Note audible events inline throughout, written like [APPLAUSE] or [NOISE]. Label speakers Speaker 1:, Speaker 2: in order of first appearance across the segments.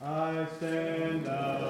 Speaker 1: I stand amazed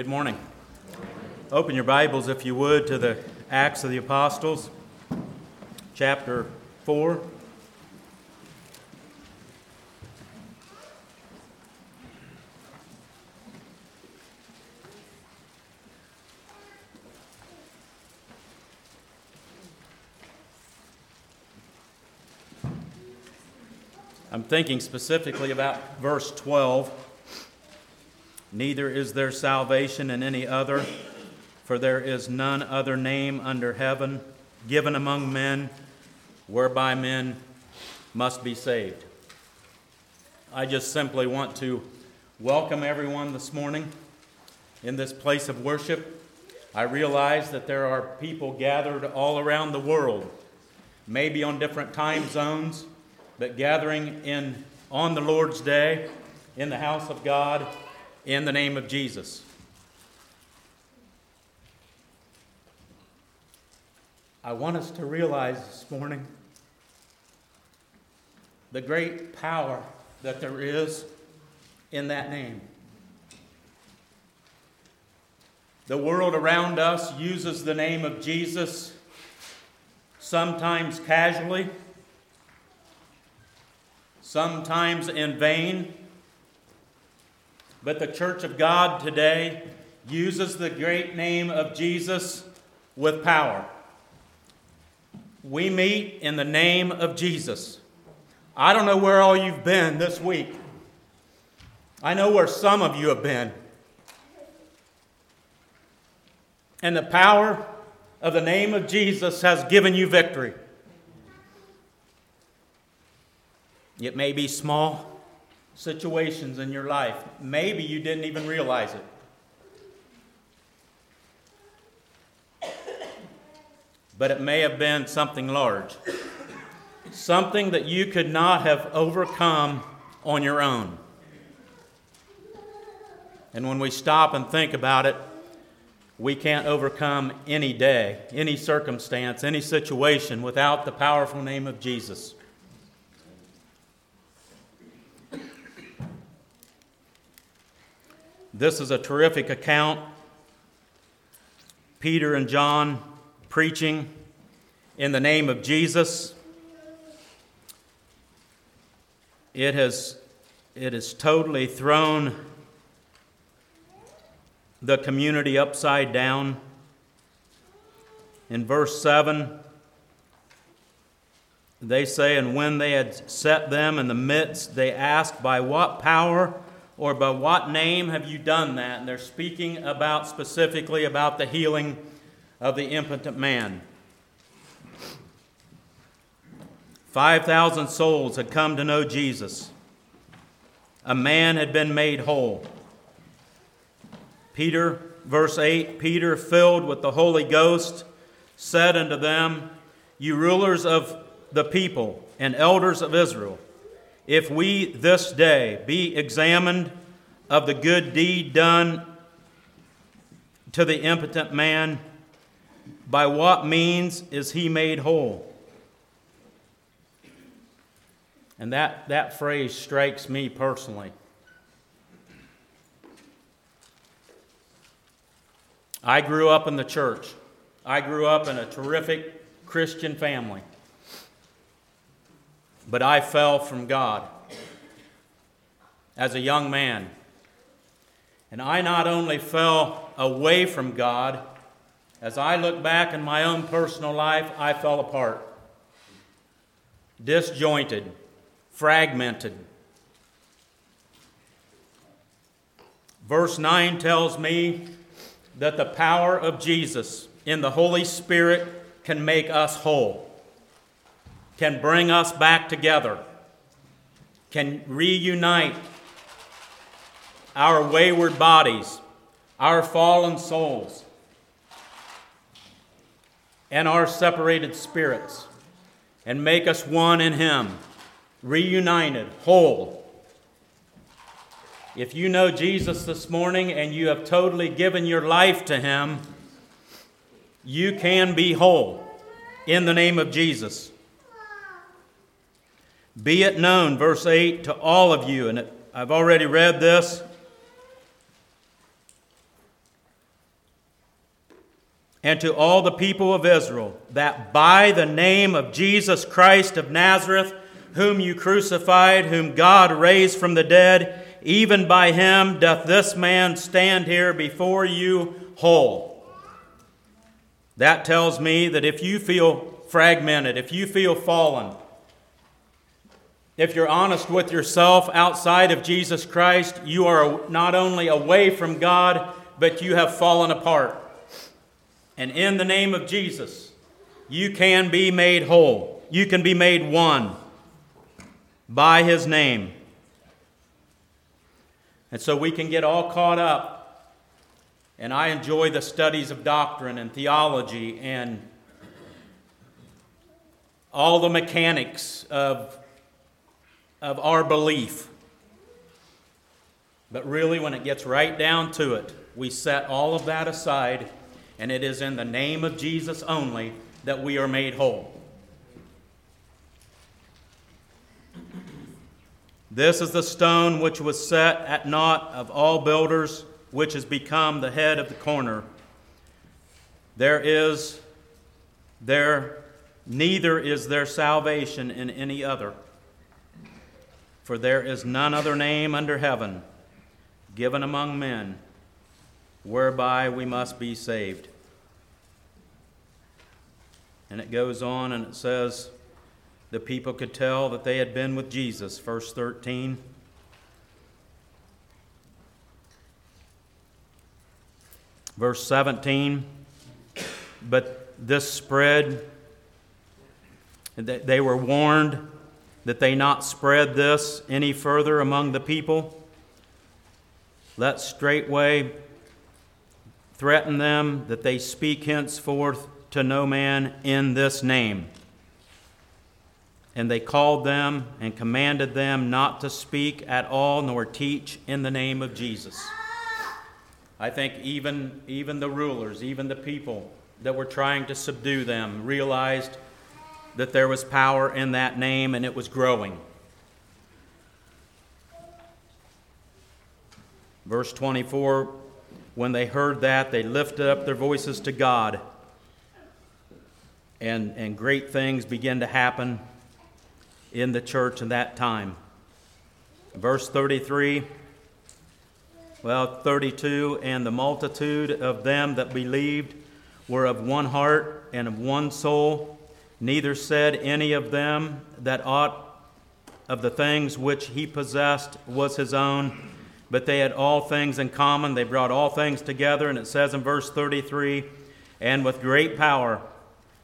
Speaker 2: Good morning. Open your Bibles, if you would, to the Acts of the Apostles, chapter 4. I'm thinking specifically about verse 12. Neither is there salvation in any other, for there is none other name under heaven given among men whereby men must be saved. I just simply want to welcome everyone this morning in this place of worship. I realize that there are people gathered all around the world, maybe on different time zones but gathering in on the Lord's day in the house of God in the name of Jesus. I want us to realize this morning the great power that there is in that name. The world around us uses the name of Jesus sometimes casually sometimes in vain. But the church of God today uses the great name of Jesus with power. We meet in the name of Jesus. I don't know where all you've been this week. I know where some of you have been. And the power of the name of Jesus has given you victory. It may be small situations in your life. Maybe you didn't even realize it. But it may have been something large. Something that you could not have overcome on your own. And when we stop and think about it, we can't overcome any day, any circumstance, any situation without the powerful name of Jesus. This is a terrific account. Peter and John preaching in the name of Jesus. It has, it has totally thrown the community upside down. In verse 7, they say, And when they had set them in the midst, they asked, By what power or by what name have you done that? And they're speaking about specifically about the healing of the impotent man. 5,000 souls had come to know Jesus. A man had been made whole. Peter, verse 8 Peter, filled with the Holy Ghost, said unto them, You rulers of the people and elders of Israel, if we this day be examined of the good deed done to the impotent man, by what means is he made whole? And that, that phrase strikes me personally. I grew up in the church. I grew up in a terrific Christian family but I fell from God as a young man. And I not only fell away from God, as I look back in my own personal life, I fell apart, disjointed, fragmented. Verse 9 tells me that the power of Jesus in the Holy Spirit can make us whole can bring us back together, can reunite our wayward bodies, our fallen souls, and our separated spirits, and make us one in Him, reunited, whole. If you know Jesus this morning and you have totally given your life to Him, you can be whole in the name of Jesus. Be it known, verse 8, to all of you, and I've already read this. and to all the people of Israel that by the name of Jesus Christ of Nazareth, whom you crucified, whom God raised from the dead, even by him doth this man stand here before you whole. That tells me that if you feel fragmented, if you feel fallen, if you're honest with yourself outside of Jesus Christ, you are not only away from God, but you have fallen apart. And in the name of Jesus, you can be made whole. You can be made one by his name. And so we can get all caught up. And I enjoy the studies of doctrine and theology and all the mechanics of, of our belief. But really, when it gets right down to it, we set all of that aside and it is in the name of Jesus only that we are made whole. This is the stone which was set at naught of all builders, which has become the head of the corner. There is there neither is there salvation in any other. For there is none other name under heaven given among men whereby we must be saved. And it goes on and it says, the people could tell that they had been with Jesus. Verse 13. Verse 17. But this spread, they were warned that they not spread this any further among the people. Let straightway threaten them that they speak henceforth to no man in this name. And they called them and commanded them not to speak at all nor teach in the name of Jesus. I think even, even the rulers, even the people that were trying to subdue them, realized that there was power in that name and it was growing. Verse 24 when they heard that, they lifted up their voices to God, and, and great things began to happen in the church in that time. Verse 33 well, 32 and the multitude of them that believed were of one heart and of one soul. Neither said any of them that aught of the things which he possessed was his own but they had all things in common. They brought all things together, and it says in verse 33 and with great power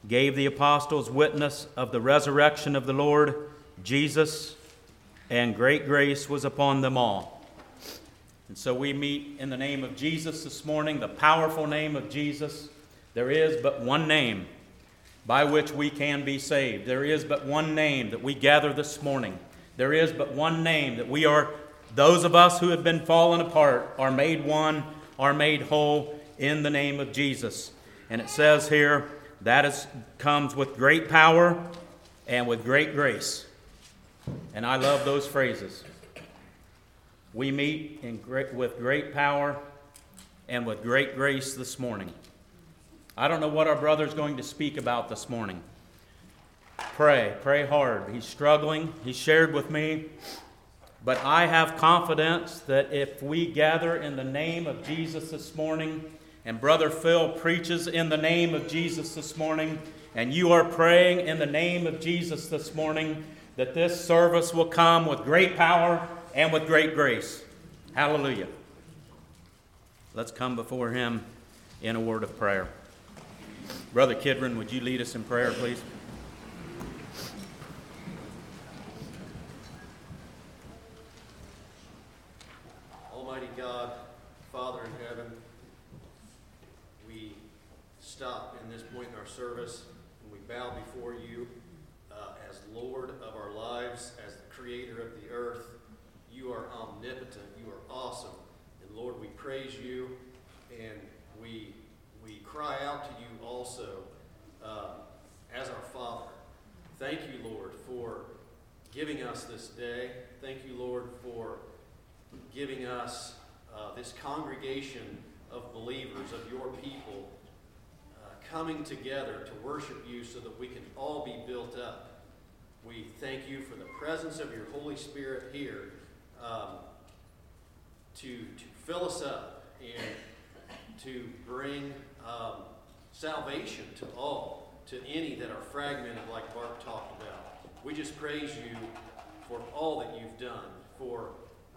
Speaker 2: gave the apostles witness of the resurrection of the Lord Jesus, and great grace was upon them all. And so we meet in the name of Jesus this morning, the powerful name of Jesus. There is but one name by which we can be saved. There is but one name that we gather this morning. There is but one name that we are those of us who have been fallen apart are made one, are made whole in the name of Jesus. And it says here that is, comes with great power and with great grace. And I love those phrases. We meet in great, with great power and with great grace this morning. I don't know what our brother is going to speak about this morning. Pray, pray hard. He's struggling. He shared with me but I have confidence that if we gather in the name of Jesus this morning, and Brother Phil preaches in the name of Jesus this morning, and you are praying in the name of Jesus this morning, that this service will come with great power and with great grace. Hallelujah. Let's come before Him in a word of prayer. Brother Kidron, would you lead us in prayer, please?
Speaker 3: Almighty God, Father in heaven, we stop in this point in our service, and we bow before you uh, as Lord of our lives, as the creator of the earth. You are omnipotent. You are awesome. And Lord, we praise you and we, we cry out to you also uh, as our Father. Thank you, Lord, for giving us this day. Thank you, Lord, for giving us uh, this congregation of believers, of your people coming together to worship you so that we can all be built up. We thank you for the presence of your Holy Spirit here um, to, to fill us up and to bring um, salvation to all, to any that are fragmented, like Bart talked about. We just praise you for all that you've done, for,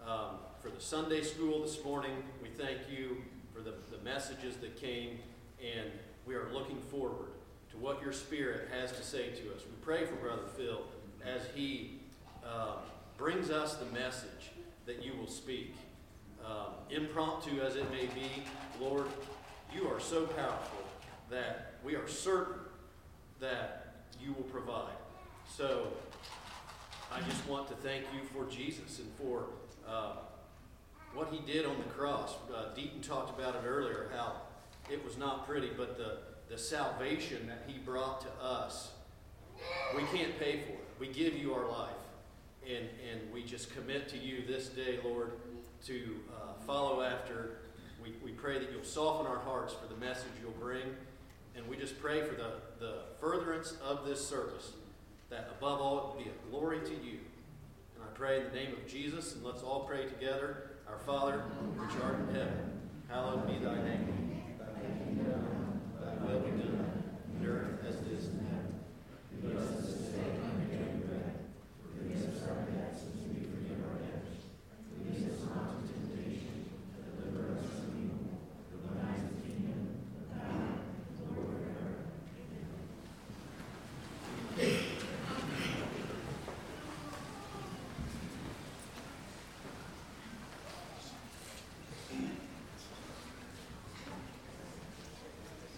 Speaker 3: um, for the Sunday school this morning. We thank you for the, the messages that came, and we are looking forward to what your Spirit has to say to us. We pray for Brother Phil as he uh, brings us the message that you will speak. Um, impromptu as it may be, Lord, you are so powerful that we are certain that you will provide. So I just want to thank you for Jesus and for uh, what he did on the cross. Uh, Deaton talked about it earlier, how it was not pretty, but the, the salvation that he brought to us, we can't pay for it. We give you our life. And, and we just commit to you this day, Lord, to uh, follow after. We, we pray that you'll soften our hearts for the message you'll bring. And we just pray for the, the furtherance of this service, that above all it will be a glory to you. And I pray in the name of Jesus, and let's all pray together. Our Father, which art in heaven, hallowed be thy name. Thy kingdom come, thy will be done, on earth as it is in heaven. Give us this day our daily bread. Forgive us our debts as we forgive our debtors. Lead us not into temptation, but deliver us from evil. For thine is the kingdom, the power, and the glory forever.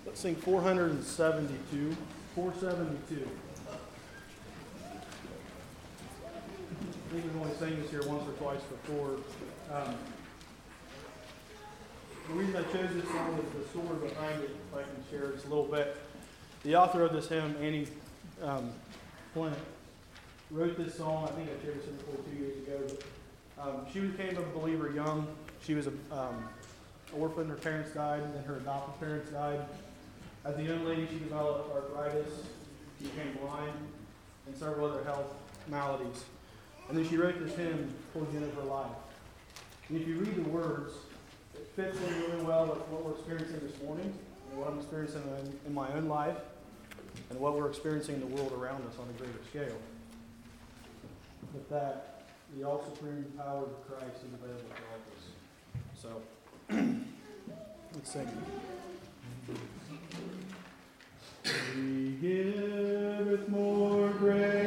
Speaker 1: Let's sing 472. 472. I think we've only sang this here once or twice before. Um, the reason I chose this song is the story behind it, if I can share just a little bit. The author of this hymn, Annie um, Flint, wrote this song. I think I shared this before two years ago. But, um, she became a believer young. She was an um, orphan. Her parents died, and then her adopted parents died. As a young lady, she developed arthritis, she became blind, and several other health maladies. And then she wrote this hymn towards the end of her life. And if you read the words, it fits in really well with what we're experiencing this morning, and what I'm experiencing in, my own life, and what we're experiencing in the world around us on a greater scale. With that, the all supreme power of Christ is available to all of us. So, [CLEARS THROAT] let's sing. He giveth more grace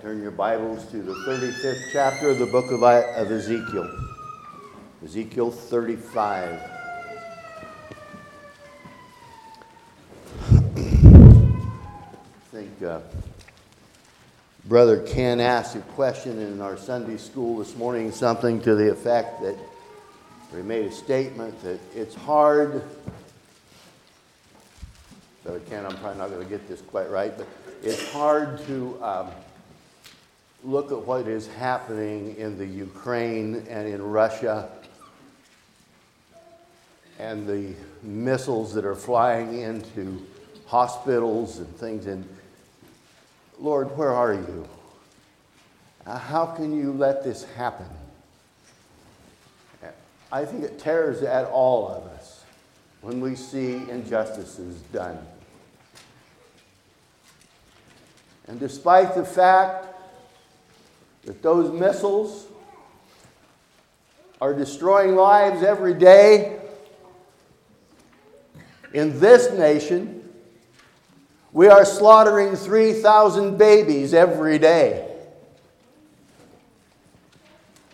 Speaker 4: turn your Bibles to the 35th chapter of the book of, of Ezekiel. Ezekiel 35. I think uh, Brother Ken asked a question in our Sunday school this morning, something to the effect that he made a statement that it's hard. Brother Ken, I'm probably not going to get this quite right, but it's hard to um, look at what is happening in the Ukraine and in Russia and the missiles that are flying into hospitals and things. And Lord, where are you? How can you let this happen? I think it tears at all of us when we see injustices done. And despite the fact that those missiles are destroying lives every day in this nation, we are slaughtering 3,000 babies every day.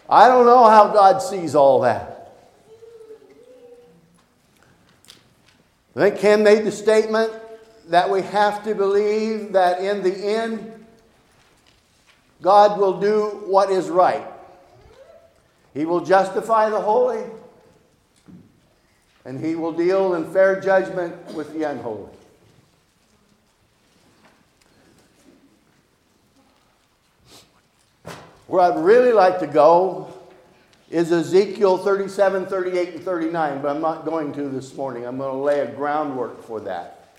Speaker 4: I don't know how God sees all that. I think Ken made the statement that we have to believe that in the end, God will do what is right. He will justify the holy, and He will deal in fair judgment with the unholy. Where I'd really like to go is Ezekiel 37, 38, and 39, but I'm not going to this morning. I'm going to lay a groundwork for that.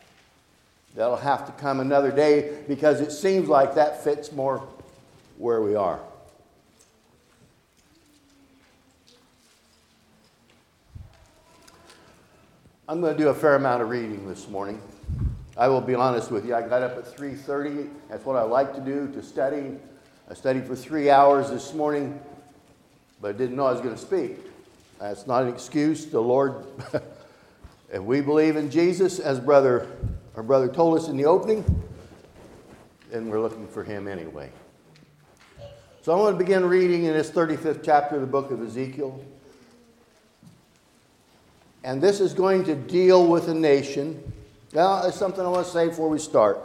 Speaker 4: That'll have to come another day because it seems like that fits more where we are. I'm going to do a fair amount of reading this morning. I will be honest with you. I got up at 3:30. That's what I like to do to study. I studied for 3 hours this morning but I didn't know I was going to speak. That's not an excuse. The Lord, [LAUGHS] if we believe in Jesus, as brother, our brother told us in the opening, then we're looking for him anyway. So I want to begin reading in this 35th chapter of the book of Ezekiel. And this is going to deal with a nation. Now, there's something I want to say before we start.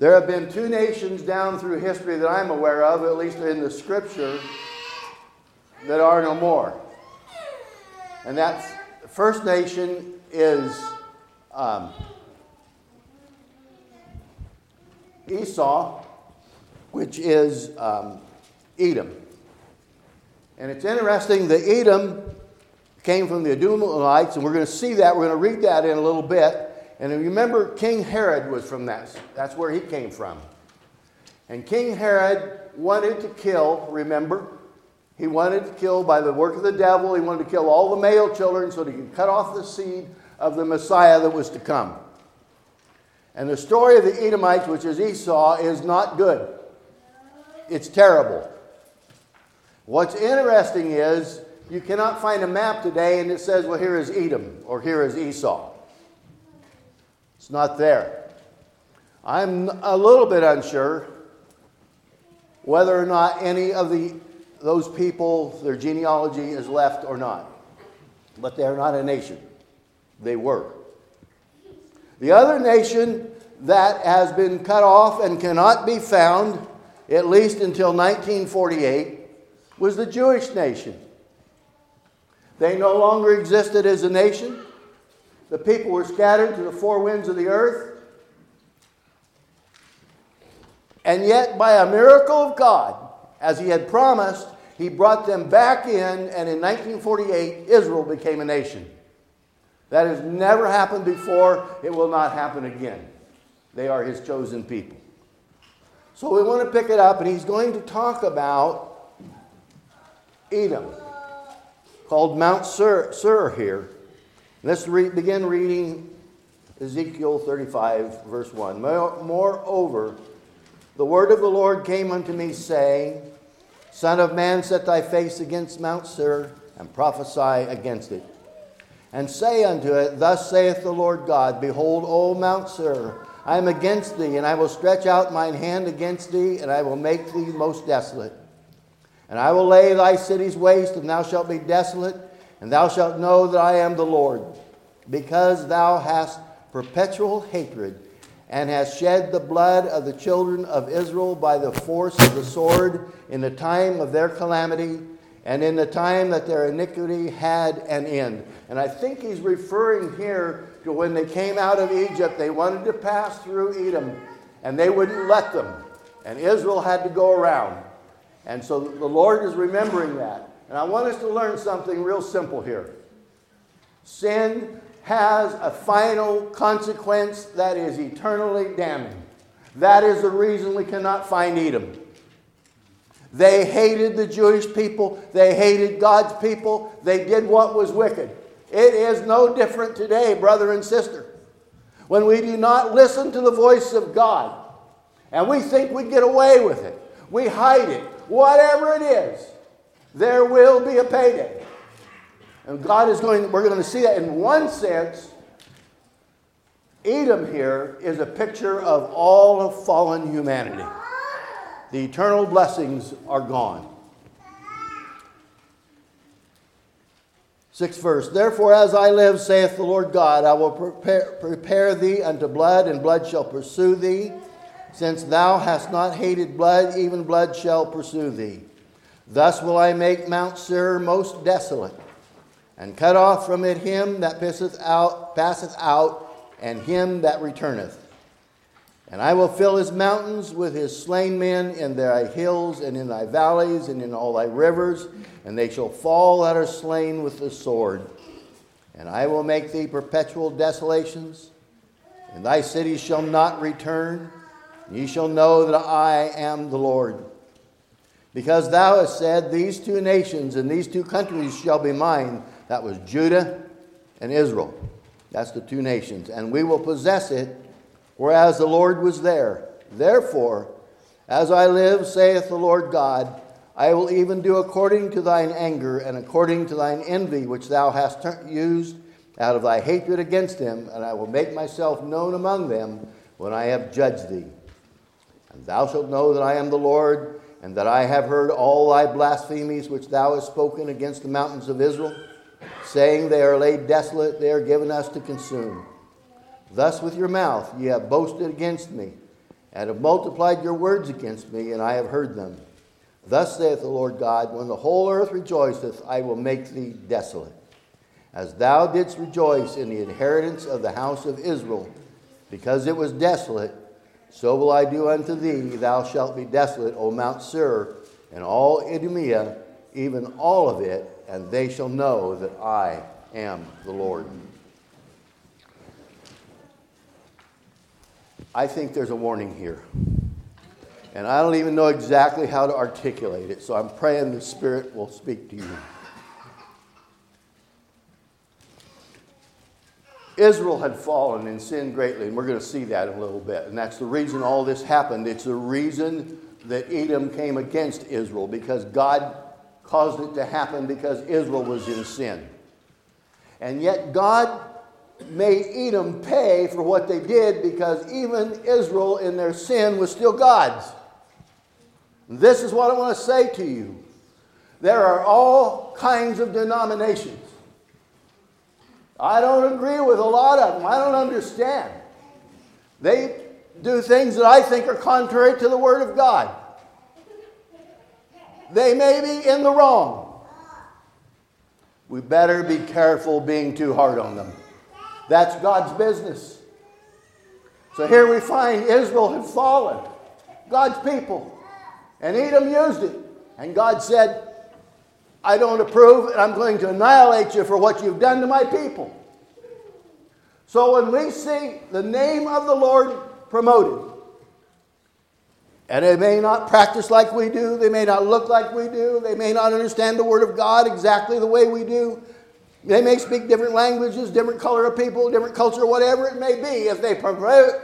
Speaker 4: There have been two nations down through history that I'm aware of, at least in the scripture, that are no more. And that first nation is um, Esau, which is um, Edom. And it's interesting that Edom came from the Edomites, and we're going to see that. We're going to read that in a little bit. And remember, King Herod was from that. That's where he came from. And King Herod wanted to kill, remember? He wanted to kill by the work of the devil. He wanted to kill all the male children so that he could cut off the seed of the Messiah that was to come. And the story of the Edomites, which is Esau, is not good. It's terrible. What's interesting is you cannot find a map today and it says, well, here is Edom or here is Esau. It's not there. I'm a little bit unsure whether or not any of the, those people, their genealogy is left or not. But they are not a nation. They were. The other nation that has been cut off and cannot be found, at least until 1948, was the Jewish nation. They no longer existed as a nation. The people were scattered to the four winds of the earth. And yet, by a miracle of God, as He had promised, He brought them back in, and in 1948, Israel became a nation. That has never happened before. It will not happen again. They are His chosen people. So we want to pick it up, and He's going to talk about Edom, called Mount Seir, Seir here. Let's begin reading Ezekiel 35, verse 1. Moreover, the word of the Lord came unto me, saying, Son of man, set thy face against Mount Seir, and prophesy against it. And say unto it, Thus saith the Lord God, Behold, O Mount Seir, I am against thee, and I will stretch out mine hand against thee, and I will make thee most desolate. And I will lay thy cities waste, and thou shalt be desolate, and thou shalt know that I am the Lord, because thou hast perpetual hatred, and hast shed the blood of the children of Israel by the force of the sword in the time of their calamity, and in the time that their iniquity had an end. And I think he's referring here when they came out of Egypt, they wanted to pass through Edom, and they wouldn't let them. And Israel had to go around. And so the Lord is remembering that. And I want us to learn something real simple here. Sin has a final consequence that is eternally damning. That is the reason we cannot find Edom. They hated the Jewish people, they hated God's people, they did what was wicked. It is no different today, brother and sister. When we do not listen to the voice of God and we think we get away with it, we hide it, whatever it is, there will be a payday. And God is going, we're going to see that in one sense. Edom here is a picture of all of fallen humanity. The eternal blessings are gone. Sixth verse Therefore, as I live, saith the Lord God, I will prepare, prepare thee unto blood, and blood shall pursue thee. Since thou hast not hated blood, even blood shall pursue thee. Thus will I make Mount Seir most desolate, and cut off from it him that passeth out, passeth out, and him that returneth. And I will fill his mountains with his slain men in thy hills and in thy valleys and in all thy rivers, and they shall fall that are slain with the sword. And I will make thee perpetual desolations, and thy cities shall not return. Ye shall know that I am the Lord. Because thou hast said, These two nations and these two countries shall be mine. That was Judah and Israel. That's the two nations. And we will possess it whereas the Lord was there. Therefore, as I live, saith the Lord God, I will even do according to thine anger and according to thine envy, which thou hast used out of thy hatred against him, and I will make myself known among them when I have judged thee. And thou shalt know that I am the Lord, and that I have heard all thy blasphemies which thou hast spoken against the mountains of Israel, saying, They are laid desolate, they are given us to consume. Thus with your mouth ye have boasted against me, and have multiplied your words against me, and I have heard them. Thus saith the Lord God, When the whole earth rejoiceth, I will make thee desolate. As thou didst rejoice in the inheritance of the house of Israel, because it was desolate, so will I do unto thee. Thou shalt be desolate, O Mount Seir, and all Idumea, even all of it, and they shall know that I am the Lord. I think there's a warning here. And I don't even know exactly how to articulate it, so I'm praying the Spirit will speak to you. Israel had fallen and sinned greatly, and we're going to see that in a little bit. And that's the reason all this happened. It's the reason that Edom came against Israel, because God caused it to happen because Israel was in sin. And yet, God made Edom pay for what they did because even Israel in their sin was still God's. This is what I want to say to you. There are all kinds of denominations. I don't agree with a lot of them. I don't understand. They do things that I think are contrary to the Word of God. They may be in the wrong. We better be careful being too hard on them. That's God's business. So here we find Israel had fallen, God's people, and Edom used it. And God said, I don't approve, and I'm going to annihilate you for what you've done to my people. So when we see the name of the Lord promoted, and they may not practice like we do, they may not look like we do, they may not understand the Word of God exactly the way we do, they may speak different languages, different color of people, different culture, whatever it may be. If they promote,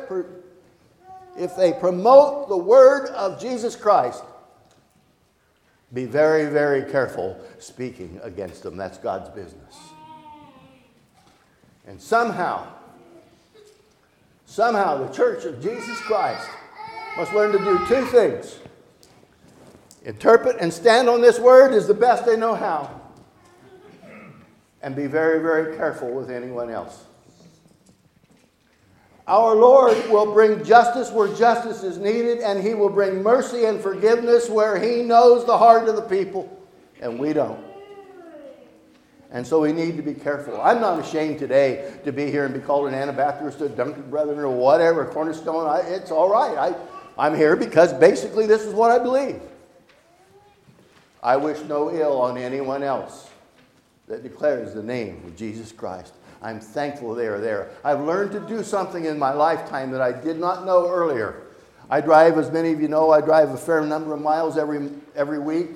Speaker 4: if they promote the word of Jesus Christ, be very, very careful speaking against them. That's God's business. And somehow, Somehow, the church of Jesus Christ must learn to do two things interpret and stand on this word as the best they know how, and be very, very careful with anyone else. Our Lord will bring justice where justice is needed, and He will bring mercy and forgiveness where He knows the heart of the people, and we don't. And so we need to be careful. I'm not ashamed today to be here and be called an Anabaptist or a Dunkard Brethren or whatever, Cornerstone. I, it's all right. I, I'm here because basically this is what I believe. I wish no ill on anyone else that declares the name of Jesus Christ. I'm thankful they are there. I've learned to do something in my lifetime that I did not know earlier. I drive, as many of you know, I drive a fair number of miles every, every week.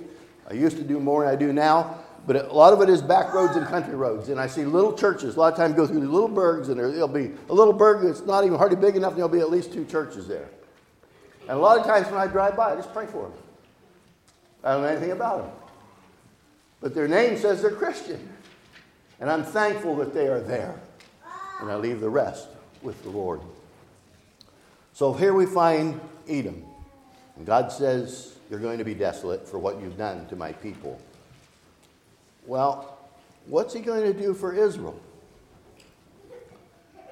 Speaker 4: I used to do more than I do now, but a lot of it is back roads and country roads. And I see little churches. A lot of times go through the little burgs, and there'll be a little burg that's not even hardly big enough, and there'll be at least two churches there. And a lot of times when I drive by, I just pray for them. I don't know anything about them. But their name says they're Christian. And I'm thankful that they are there. And I leave the rest with the Lord. So here we find Edom. And God says, You're going to be desolate for what you've done to my people. Well, what's he going to do for Israel?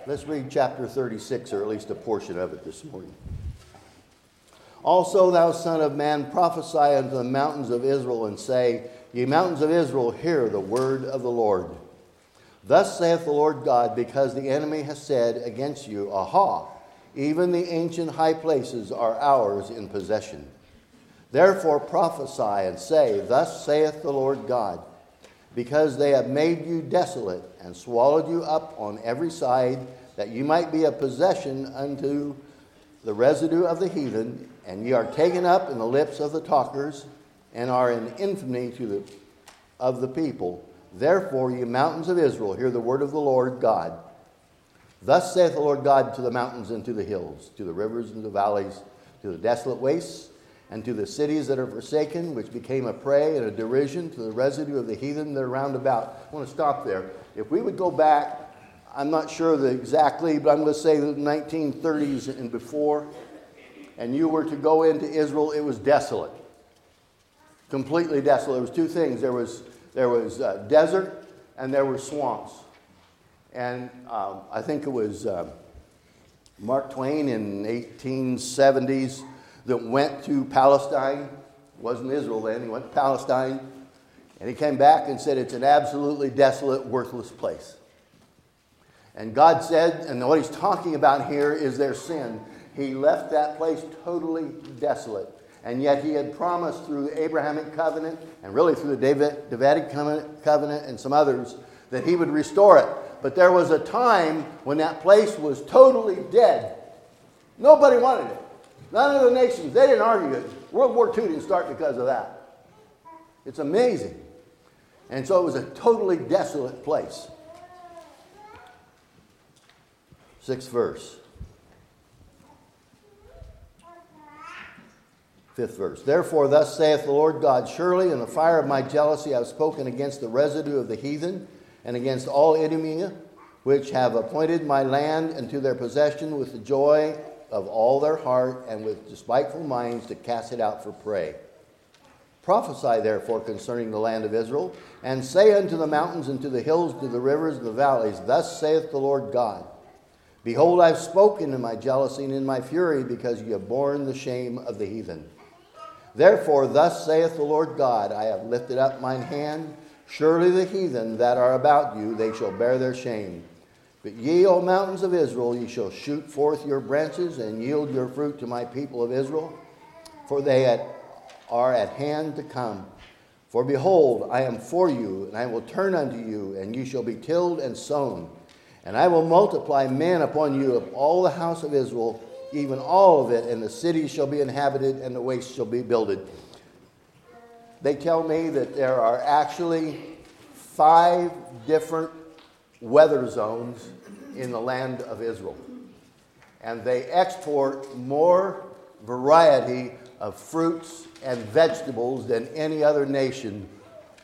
Speaker 4: Let's read chapter 36, or at least a portion of it this morning. Also, thou son of man, prophesy unto the mountains of Israel, and say, Ye mountains of Israel, hear the word of the Lord. Thus saith the Lord God, because the enemy has said against you, Aha, even the ancient high places are ours in possession. Therefore prophesy and say, Thus saith the Lord God, because they have made you desolate and swallowed you up on every side, that you might be a possession unto the residue of the heathen, and ye are taken up in the lips of the talkers, and are an infamy to the, of the people. Therefore, ye mountains of Israel, hear the word of the Lord God. Thus saith the Lord God to the mountains and to the hills, to the rivers and the valleys, to the desolate wastes, and to the cities that are forsaken, which became a prey and a derision to the residue of the heathen that are round about. I want to stop there. If we would go back, I'm not sure the exactly, but I'm going to say the 1930s and before, and you were to go into Israel, it was desolate. Completely desolate. There was two things. There was there was uh, desert and there were swamps. And um, I think it was uh, Mark Twain in 1870s that went to Palestine. It wasn't Israel then. He went to Palestine. And he came back and said, It's an absolutely desolate, worthless place. And God said, and what he's talking about here is their sin. He left that place totally desolate. And yet he had promised through the Abrahamic covenant and really through the David, Davidic covenant and some others that he would restore it. But there was a time when that place was totally dead. Nobody wanted it. None of the nations, they didn't argue it. World War II didn't start because of that. It's amazing. And so it was a totally desolate place. Sixth verse. Fifth verse. Therefore, thus saith the Lord God Surely in the fire of my jealousy I have spoken against the residue of the heathen, and against all Idumea, which have appointed my land unto their possession with the joy of all their heart, and with despiteful minds to cast it out for prey. Prophesy therefore concerning the land of Israel, and say unto the mountains, and to the hills, to the rivers, and the valleys, Thus saith the Lord God Behold, I've spoken in my jealousy and in my fury, because ye have borne the shame of the heathen. Therefore, thus saith the Lord God I have lifted up mine hand. Surely the heathen that are about you, they shall bear their shame. But ye, O mountains of Israel, ye shall shoot forth your branches and yield your fruit to my people of Israel, for they at, are at hand to come. For behold, I am for you, and I will turn unto you, and ye shall be tilled and sown. And I will multiply men upon you of all the house of Israel even all of it, and the cities shall be inhabited, and the wastes shall be builded. They tell me that there are actually five different weather zones in the land of Israel. And they export more variety of fruits and vegetables than any other nation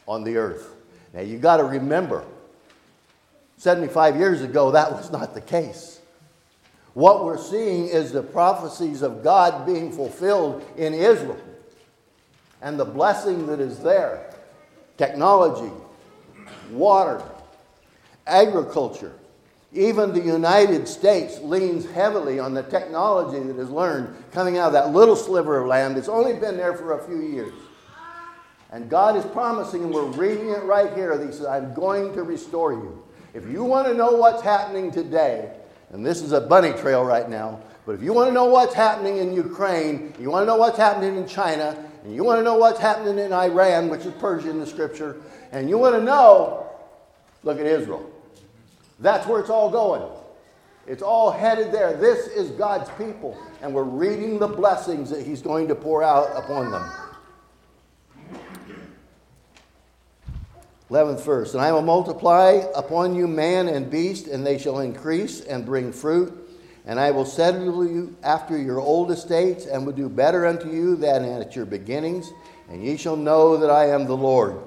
Speaker 4: on the earth. Now you got to remember, 75 years ago, that was not the case. What we're seeing is the prophecies of God being fulfilled in Israel and the blessing that is there technology, water, agriculture. Even the United States leans heavily on the technology that is learned coming out of that little sliver of land that's only been there for a few years. And God is promising, and we're reading it right here, He says, I'm going to restore you. If you want to know what's happening today, and this is a bunny trail right now, but if you want to know what's happening in Ukraine, you want to know what's happening in China, and you want to know what's happening in Iran, which is Persia in the scripture, and you want to know, look at Israel. That's where it's all going. It's all headed there. This is God's people, and we're reading the blessings that He's going to pour out upon them. 11th verse. And I will multiply upon you man and beast, and they shall increase and bring fruit. And I will settle you after your old estates, and will do better unto you than at your beginnings. And ye shall know that I am the Lord.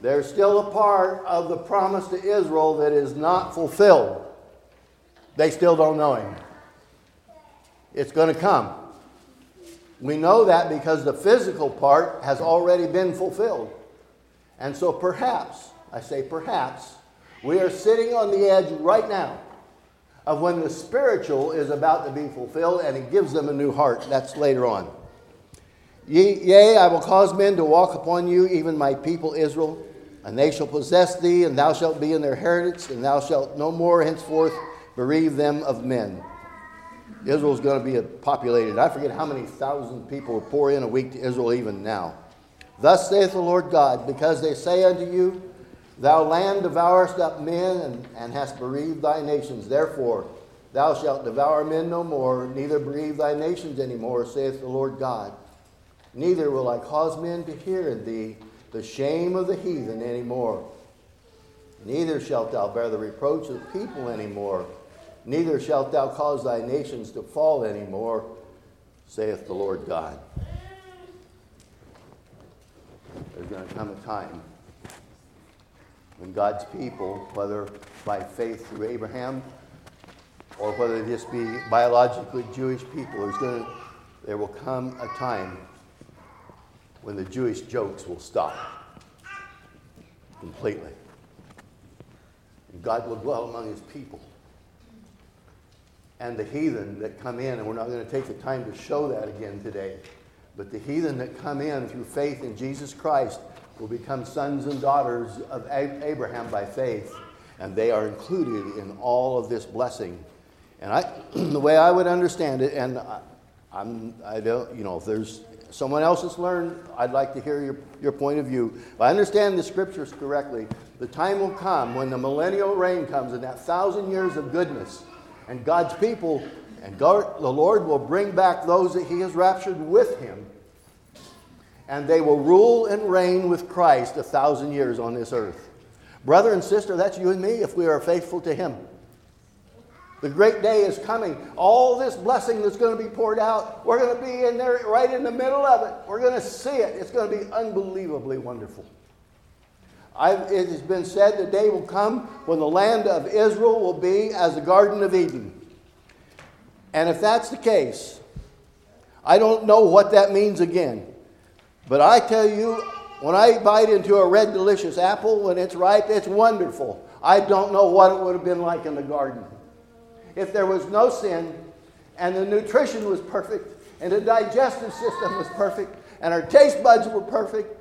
Speaker 4: There's still a part of the promise to Israel that is not fulfilled. They still don't know Him. It's going to come. We know that because the physical part has already been fulfilled. And so perhaps, I say perhaps, we are sitting on the edge right now of when the spiritual is about to be fulfilled and it gives them a new heart. That's later on. Yea, I will cause men to walk upon you, even my people Israel, and they shall possess thee, and thou shalt be in their heritage, and thou shalt no more henceforth bereave them of men. Israel's going to be populated. I forget how many thousand people pour in a week to Israel even now. Thus saith the Lord God, because they say unto you, Thou land devourest up men and, and hast bereaved thy nations. Therefore, thou shalt devour men no more, neither bereave thy nations any more, saith the Lord God. Neither will I cause men to hear in thee the shame of the heathen any more. Neither shalt thou bear the reproach of people any more. Neither shalt thou cause thy nations to fall any more, saith the Lord God. There's going to come a time when God's people, whether by faith through Abraham or whether it just be biologically Jewish people, there's going to, there will come a time when the Jewish jokes will stop completely. And God will dwell among his people. And the heathen that come in, and we're not going to take the time to show that again today, but the heathen that come in through faith in Jesus Christ will become sons and daughters of Abraham by faith, and they are included in all of this blessing. And I, [CLEARS THROAT] the way I would understand it, and I, I'm, I don't, you know, if there's someone else that's learned, I'd like to hear your, your point of view. If I understand the scriptures correctly, the time will come when the millennial reign comes and that thousand years of goodness, and God's people and God, the Lord will bring back those that He has raptured with Him and they will rule and reign with Christ a thousand years on this earth. Brother and sister, that's you and me if we are faithful to Him. The great day is coming. All this blessing that's going to be poured out, we're going to be in there right in the middle of it. We're going to see it. It's going to be unbelievably wonderful. I've, it has been said the day will come when the land of Israel will be as the Garden of Eden. And if that's the case, I don't know what that means again. But I tell you, when I bite into a red delicious apple when it's ripe, it's wonderful. I don't know what it would have been like in the garden. If there was no sin and the nutrition was perfect and the digestive system was perfect and our taste buds were perfect,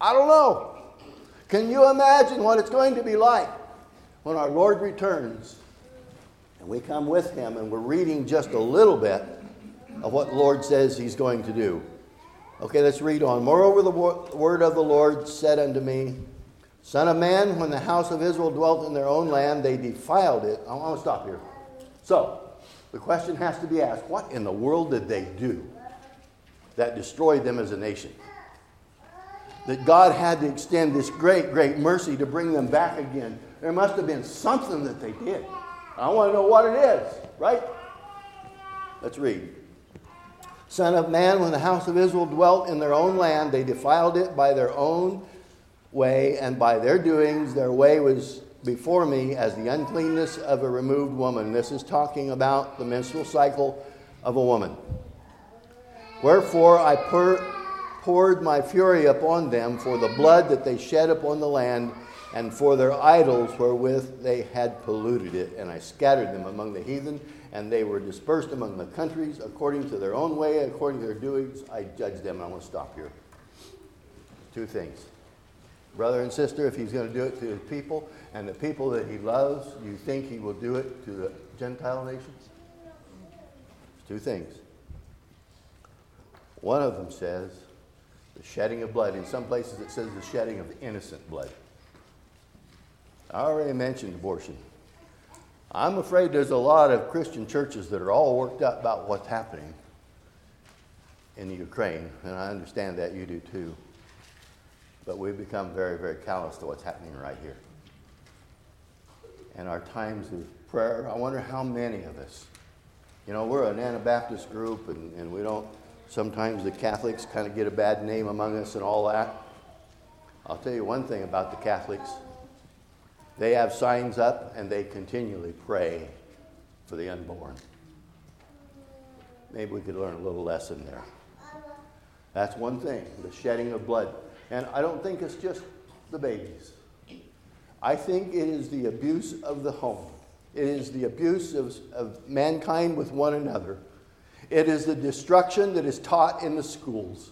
Speaker 4: I don't know. Can you imagine what it's going to be like when our Lord returns and we come with him and we're reading just a little bit of what Lord says he's going to do? Okay, let's read on. Moreover, the word of the Lord said unto me, Son of man, when the house of Israel dwelt in their own land, they defiled it. I want to stop here. So, the question has to be asked what in the world did they do that destroyed them as a nation? That God had to extend this great, great mercy to bring them back again. There must have been something that they did. I want to know what it is, right? Let's read. Son of man, when the house of Israel dwelt in their own land, they defiled it by their own way and by their doings. Their way was before me as the uncleanness of a removed woman. This is talking about the menstrual cycle of a woman. Wherefore I pour, poured my fury upon them for the blood that they shed upon the land and for their idols wherewith they had polluted it. And I scattered them among the heathen, and they were dispersed among the countries according to their own way, according to their doings. I judged them. And I want to stop here. Two things. Brother and sister, if he's going to do it to his people and the people that he loves, you think he will do it to the Gentile nations? Two things. One of them says the shedding of blood. In some places it says the shedding of innocent blood. I already mentioned abortion. I'm afraid there's a lot of Christian churches that are all worked up about what's happening in Ukraine, and I understand that you do too. But we've become very, very callous to what's happening right here. And our times of prayer, I wonder how many of us, you know, we're an Anabaptist group, and, and we don't, sometimes the Catholics kind of get a bad name among us and all that. I'll tell you one thing about the Catholics they have signs up and they continually pray for the unborn. Maybe we could learn a little lesson there. That's one thing, the shedding of blood. And I don't think it's just the babies. I think it is the abuse of the home. It is the abuse of, of mankind with one another. It is the destruction that is taught in the schools.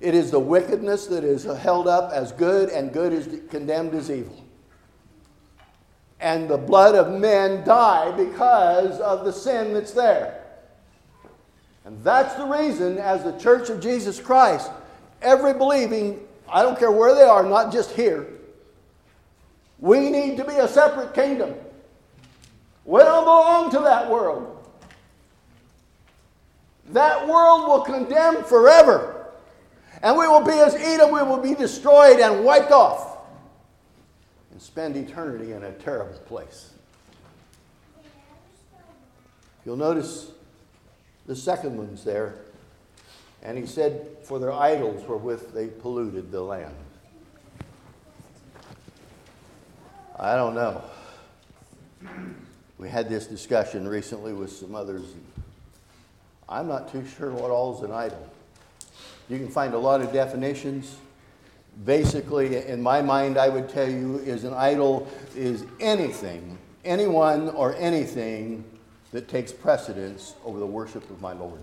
Speaker 4: It is the wickedness that is held up as good and good is condemned as evil and the blood of men die because of the sin that's there. And that's the reason, as the Church of Jesus Christ, every believing, I don't care where they are, not just here, we need to be a separate kingdom. We don't belong to that world. That world will condemn forever. And we will be as Edom, we will be destroyed and wiped off and spend eternity in a terrible place. You'll notice the second one's there. And he said, For their idols wherewith they polluted the land. I don't know. We had this discussion recently with some others. I'm not too sure what all is an idol. You can find a lot of definitions basically, in my mind, I would tell you, is an idol is anything, anyone or anything that takes precedence over the worship of my Lord.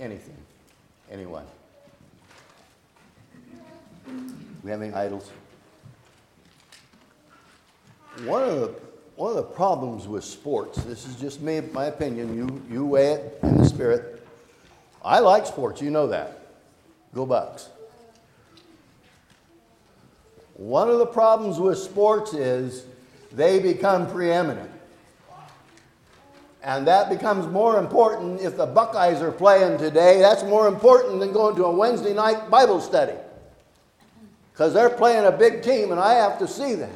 Speaker 4: Anything, anyone. We have any idols? One of the one of the problems with sports, this is just me, my opinion, you, you weigh it in the spirit. I like sports, you know that. Go Bucks. One of the problems with sports is they become preeminent. And that becomes more important if the Buckeyes are playing today. That's more important than going to a Wednesday night Bible study. Because they're playing a big team, and I have to see that.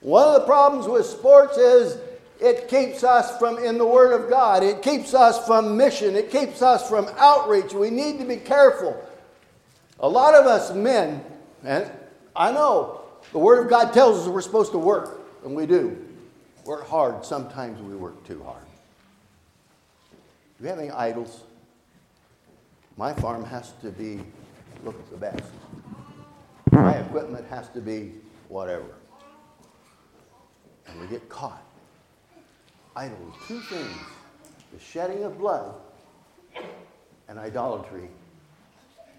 Speaker 4: One of the problems with sports is it keeps us from in the Word of God, it keeps us from mission, it keeps us from outreach. We need to be careful. A lot of us men and I know the Word of God tells us we're supposed to work, and we do. Work hard. Sometimes we work too hard. Do you have any idols? My farm has to be look the best. My equipment has to be whatever. And we get caught. Idols, two things the shedding of blood and idolatry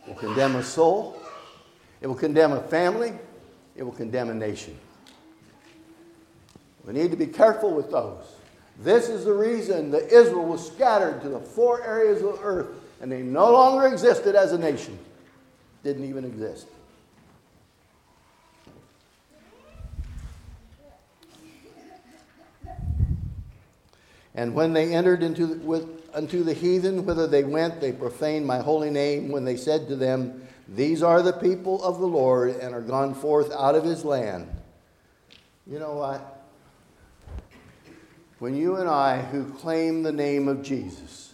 Speaker 4: will condemn a soul it will condemn a family, it will condemn a nation. We need to be careful with those. This is the reason that Israel was scattered to the four areas of the earth and they no longer existed as a nation. Didn't even exist. And when they entered into the, with, unto the heathen, whither they went, they profaned my holy name when they said to them, these are the people of the Lord and are gone forth out of his land. You know what? When you and I, who claim the name of Jesus,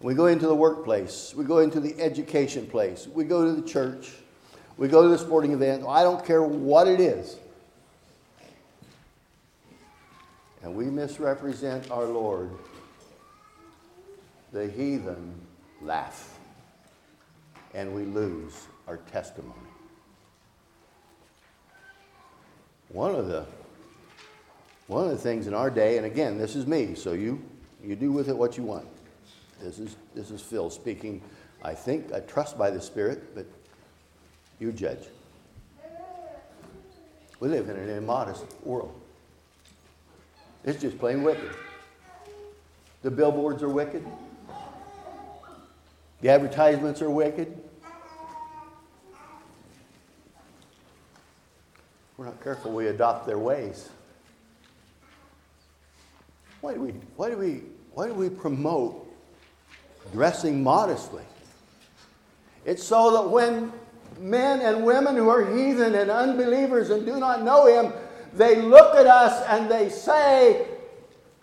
Speaker 4: we go into the workplace, we go into the education place, we go to the church, We go to the sporting event. I don't care what it is. And we misrepresent our Lord. The heathen laugh. And we lose our testimony. One of the one of the things in our day, and again, this is me, so you, you do with it what you want. This is, this is Phil speaking, I think, I trust by the Spirit, but you judge. We live in an immodest world. It's just plain wicked. The billboards are wicked. The advertisements are wicked. We're not careful, we adopt their ways. Why do we, why do we, why do we promote dressing modestly? It's so that when men and women who are heathen and unbelievers and do not know Him, they look at us and they say,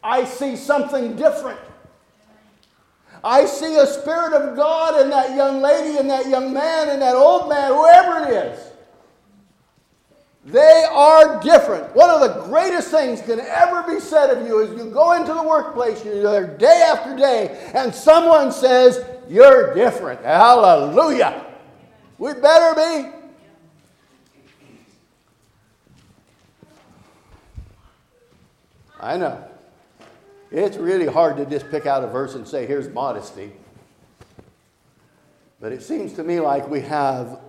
Speaker 4: I see something different. I see a Spirit of God in that young lady and that young man and that old man, whoever it is. They are different. One of the greatest things can ever be said of you is you go into the workplace, you're there day after day, and someone says, You're different. Hallelujah. We better be. I know. It's really hard to just pick out a verse and say, Here's modesty. But it seems to me like we have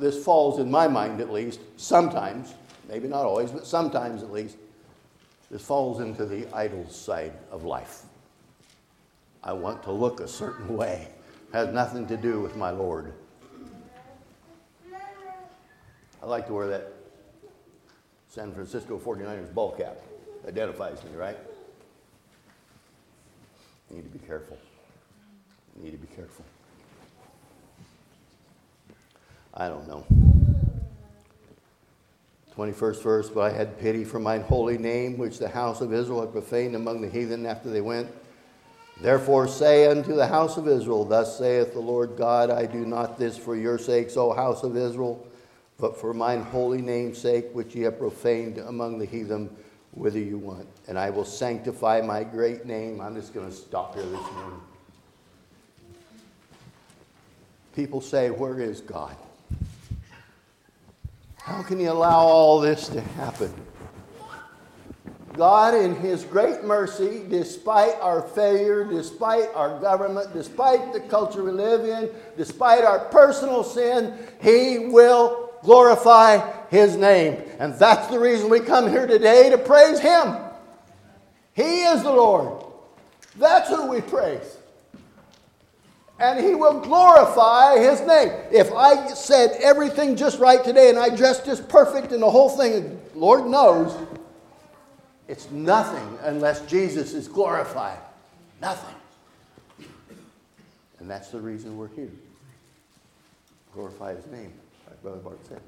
Speaker 4: this falls in my mind at least, sometimes, maybe not always, but sometimes at least, this falls into the idol side of life. I want to look a certain way. Has nothing to do with my Lord. I like to wear that San Francisco 49ers ball cap. Identifies me, right? You need to be careful. You need to be careful. I don't know. 21st verse, but I had pity for mine holy name, which the house of Israel had profaned among the heathen after they went. Therefore say unto the house of Israel, Thus saith the Lord God, I do not this for your sakes, O house of Israel, but for mine holy name's sake, which ye have profaned among the heathen, whither you want. And I will sanctify my great name. I'm just going to stop here this morning. People say, Where is God? How can you allow all this to happen? God, in His great mercy, despite our failure, despite our government, despite the culture we live in, despite our personal sin, He will glorify His name. And that's the reason we come here today to praise Him. He is the Lord. That's who we praise and he will glorify his name. If I said everything just right today and I dressed just perfect and the whole thing, Lord knows, it's nothing unless Jesus is glorified. Nothing. And that's the reason we're here. Glorify his name, like Brother Bart said.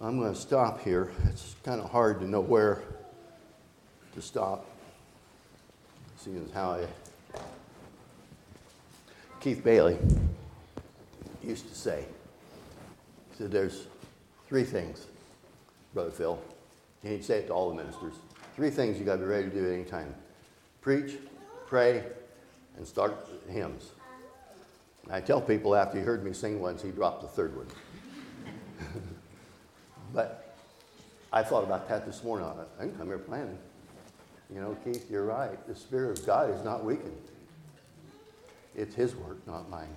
Speaker 4: I'm going to stop here. It's kind of hard to know where to stop seeing as how I, Keith Bailey used to say, he said, there's three things, Brother Phil, and he'd say it to all the ministers. Three things you got to be ready to do at any time preach, pray, and start hymns. And I tell people after he heard me sing once, he dropped the third one. [LAUGHS] but I thought about that this morning. I didn't come here planning. You know, Keith, you're right. The Spirit of God is not weakened. It's His word, not mine.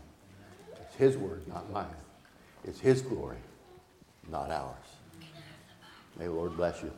Speaker 4: It's His word, not mine. It's His glory, not ours. May the Lord bless you.